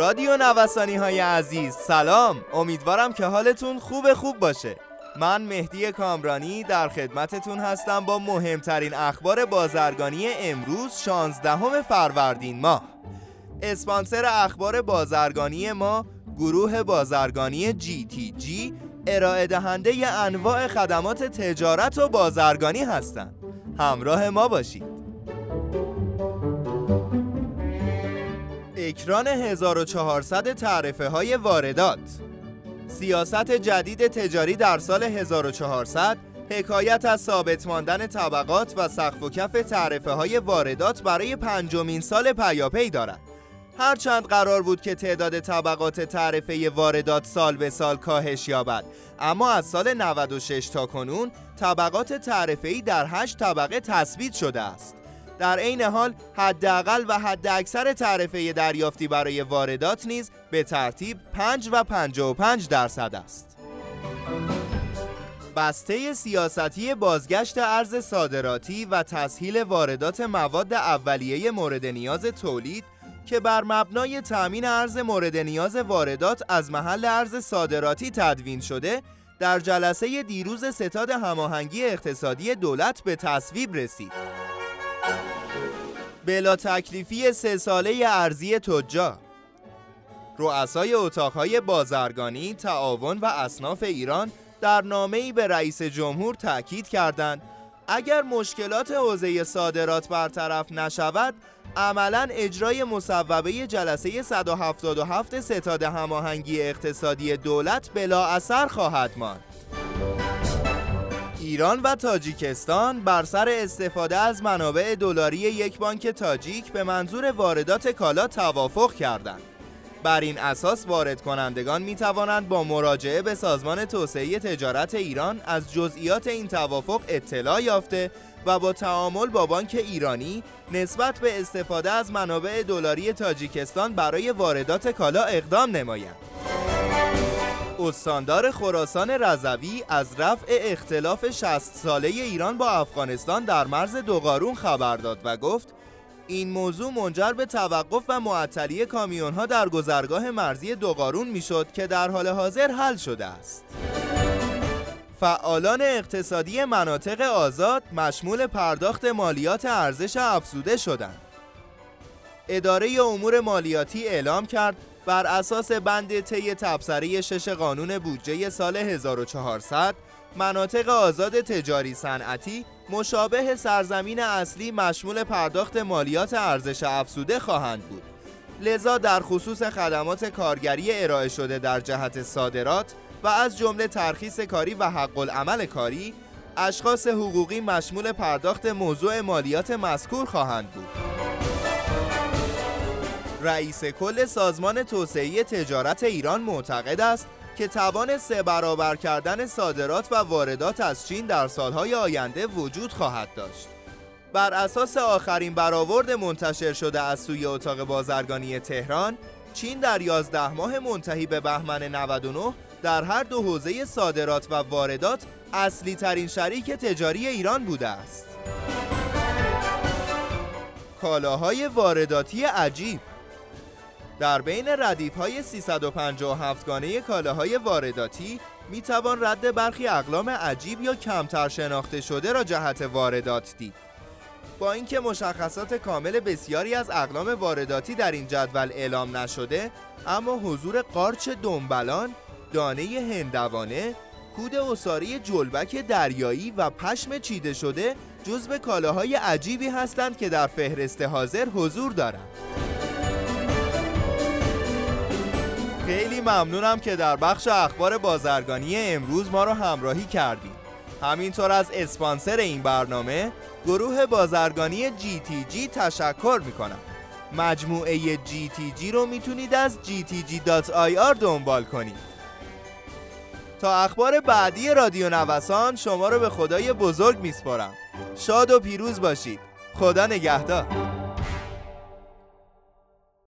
رادیو نوسانی های عزیز سلام. امیدوارم که حالتون خوب خوب باشه. من مهدی کامرانی در خدمتتون هستم با مهمترین اخبار بازرگانی امروز 16 فروردین ماه. اسپانسر اخبار بازرگانی ما گروه بازرگانی جی تی جی ارائه دهنده انواع خدمات تجارت و بازرگانی هستند. همراه ما باشید. اکران 1400 تعرفه های واردات. سیاست جدید تجاری در سال 1400 حکایت از ثابت ماندن طبقات و سقف و کف تعرفه های واردات برای پنجمین سال پیاپی دارد. هرچند قرار بود که تعداد طبقات تعرفه واردات سال به سال کاهش یابد اما از سال 96 تا کنون طبقات تعرفه‌ای در 8 طبقه تثبیت شده است. در عین حال حداقل و حد اکثر تعرفه دریافتی برای واردات نیز به ترتیب 5 و 55 درصد است. بسته سیاستی بازگشت ارز صادراتی و تسهیل واردات مواد اولیه مورد نیاز تولید که بر مبنای تأمین ارز مورد نیاز واردات از محل ارز صادراتی تدوین شده در جلسه دیروز ستاد هماهنگی اقتصادی دولت به تصویب رسید. بلا تکلیفی سه ساله ارزی تجار رؤسای اتاقهای بازرگانی، تعاون و اصناف ایران در نامه‌ای به رئیس جمهور تاکید کردند اگر مشکلات حوزه صادرات برطرف نشود عملا اجرای مصوبه جلسه 177 ستاد هماهنگی اقتصادی دولت بلا اثر خواهد ماند. ایران و تاجیکستان بر سر استفاده از منابع دلاری یک بانک تاجیک به منظور واردات کالا توافق کردند. بر این اساس وارد کنندگان می توانند با مراجعه به سازمان توسعه تجارت ایران از جزئیات این توافق اطلاع یافته و با تعامل با بانک ایرانی نسبت به استفاده از منابع دلاری تاجیکستان برای واردات کالا اقدام نمایند. استاندار خراسان رضوی از رفع اختلاف 60 ساله ایران با افغانستان در مرز دوقارون خبر داد و گفت این موضوع منجر به توقف و معطلی کامیونها در گذرگاه مرزی دوقارون می‌شد که در حال حاضر حل شده است. فعالان اقتصادی مناطق آزاد مشمول پرداخت مالیات ارزش افزوده شدند. اداره امور مالیاتی اعلام کرد بر اساس بند طی تبصره شش قانون بودجه سال 1400 مناطق آزاد تجاری صنعتی مشابه سرزمین اصلی مشمول پرداخت مالیات ارزش افزوده خواهند بود. لذا در خصوص خدمات کارگری ارائه شده در جهت صادرات و از جمله ترخیص کاری و حق العمل کاری اشخاص حقوقی مشمول پرداخت موضوع مالیات مذکور خواهند بود. رئیس کل سازمان توسعه تجارت ایران معتقد است که توان سه برابر کردن صادرات و واردات از چین در سالهای آینده وجود خواهد داشت. بر اساس آخرین برآورد منتشر شده از سوی اتاق بازرگانی تهران، چین در 11 ماه منتهی به بهمن 99 در هر دو حوزه صادرات و واردات اصلی ترین شریک تجاری ایران بوده است. کالاهای وارداتی عجیب در بین ردیف های 357 گانه کالاهای وارداتی می توان رد برخی اقلام عجیب یا کمتر شناخته شده را جهت واردات دید. با اینکه مشخصات کامل بسیاری از اقلام وارداتی در این جدول اعلام نشده، اما حضور قارچ دنبلان، دانه هندوانه، کود اساری جلبک دریایی و پشم چیده شده جزو کالاهای عجیبی هستند که در فهرست حاضر حضور دارند. خیلی ممنونم که در بخش اخبار بازرگانی امروز ما رو همراهی کردید همینطور از اسپانسر این برنامه گروه بازرگانی جی تی جی تشکر می‌کنم. مجموعه جی تی جی رو می‌تونید از gtg.ir دنبال کنید. تا اخبار بعدی رادیو نوسان شما رو به خدای بزرگ میسپارم. شاد و پیروز باشید. خدا نگهدار.